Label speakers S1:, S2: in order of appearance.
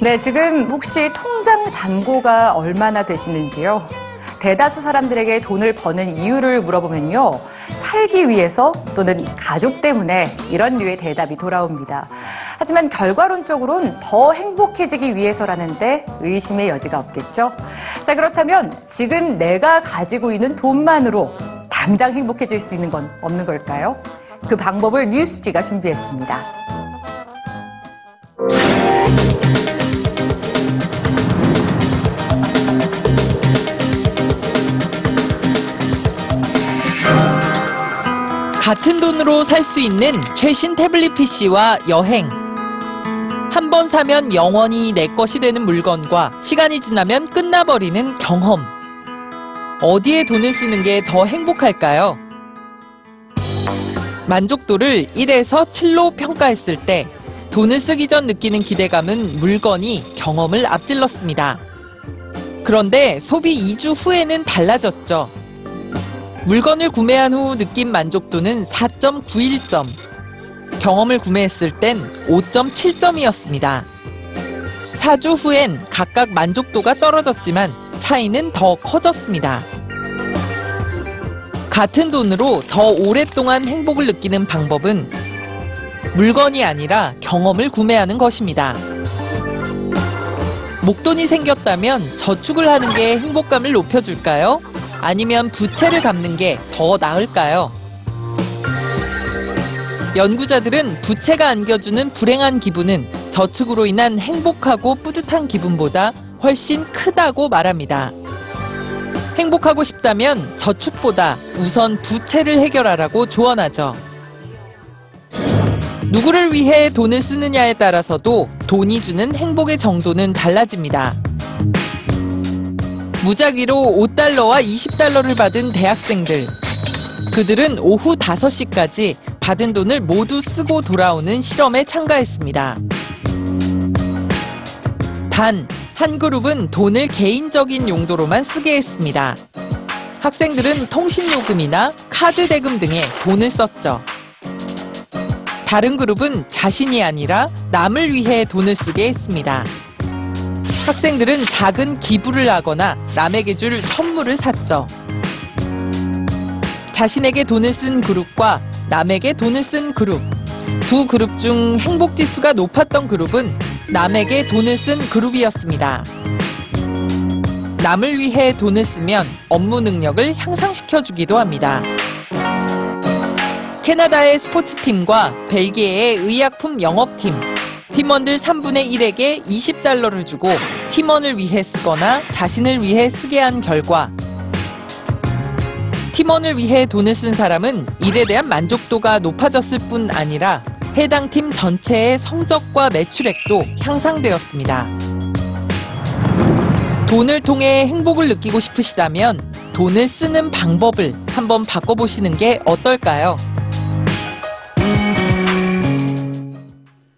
S1: 네, 지금 혹시 통장 잔고가 얼마나 되시는지요? 대다수 사람들에게 돈을 버는 이유를 물어보면요. 살기 위해서 또는 가족 때문에 이런 류의 대답이 돌아옵니다. 하지만 결과론적으로는 더 행복해지기 위해서라는데 의심의 여지가 없겠죠? 자, 그렇다면 지금 내가 가지고 있는 돈만으로 당장 행복해질 수 있는 건 없는 걸까요? 그 방법을 뉴스지가 준비했습니다.
S2: 같은 돈으로 살 수 있는 최신 태블릿 PC와 여행. 한 번 사면 영원히 내 것이 되는 물건과 시간이 지나면 끝나버리는 경험. 어디에 돈을 쓰는 게 더 행복할까요? 만족도를 1에서 7로 평가했을 때 돈을 쓰기 전 느끼는 기대감은 물건이 경험을 앞질렀습니다. 그런데 소비 2주 후에는 달라졌죠. 물건을 구매한 후 느낀 만족도는 4.91점, 경험을 구매했을 땐 5.7점이었습니다. 4주 후엔 각각 만족도가 떨어졌지만 차이는 더 커졌습니다. 같은 돈으로 더 오랫동안 행복을 느끼는 방법은 물건이 아니라 경험을 구매하는 것입니다. 목돈이 생겼다면 저축을 하는 게 행복감을 높여줄까요? 아니면 부채를 갚는 게 더 나을까요? 연구자들은 부채가 안겨주는 불행한 기분은 저축으로 인한 행복하고 뿌듯한 기분보다 훨씬 크다고 말합니다. 행복하고 싶다면 저축보다 우선 부채를 해결하라고 조언하죠. 누구를 위해 돈을 쓰느냐에 따라서도 돈이 주는 행복의 정도는 달라집니다. 무작위로 5달러와 20달러를 받은 대학생들. 그들은 오후 5시까지 받은 돈을 모두 쓰고 돌아오는 실험에 참가했습니다. 단, 한 그룹은 돈을 개인적인 용도로만 쓰게 했습니다. 학생들은 통신요금이나 카드 대금 등에 돈을 썼죠. 다른 그룹은 자신이 아니라 남을 위해 돈을 쓰게 했습니다. 학생들은 작은 기부를 하거나 남에게 줄 선물을 샀죠. 자신에게 돈을 쓴 그룹과 남에게 돈을 쓴 그룹. 두 그룹 중 행복 지수가 높았던 그룹은 남에게 돈을 쓴 그룹이었습니다. 남을 위해 돈을 쓰면 업무 능력을 향상시켜 주기도 합니다. 캐나다의 스포츠팀과 벨기에의 의약품 영업팀, 팀원들 3분의 1에게 20달러를 주고 팀원을 위해 쓰거나 자신을 위해 쓰게 한 결과 팀원을 위해 돈을 쓴 사람은 일에 대한 만족도가 높아졌을 뿐 아니라 해당 팀 전체의 성적과 매출액도 향상되었습니다. 돈을 통해 행복을 느끼고 싶으시다면 돈을 쓰는 방법을 한번 바꿔보시는 게 어떨까요?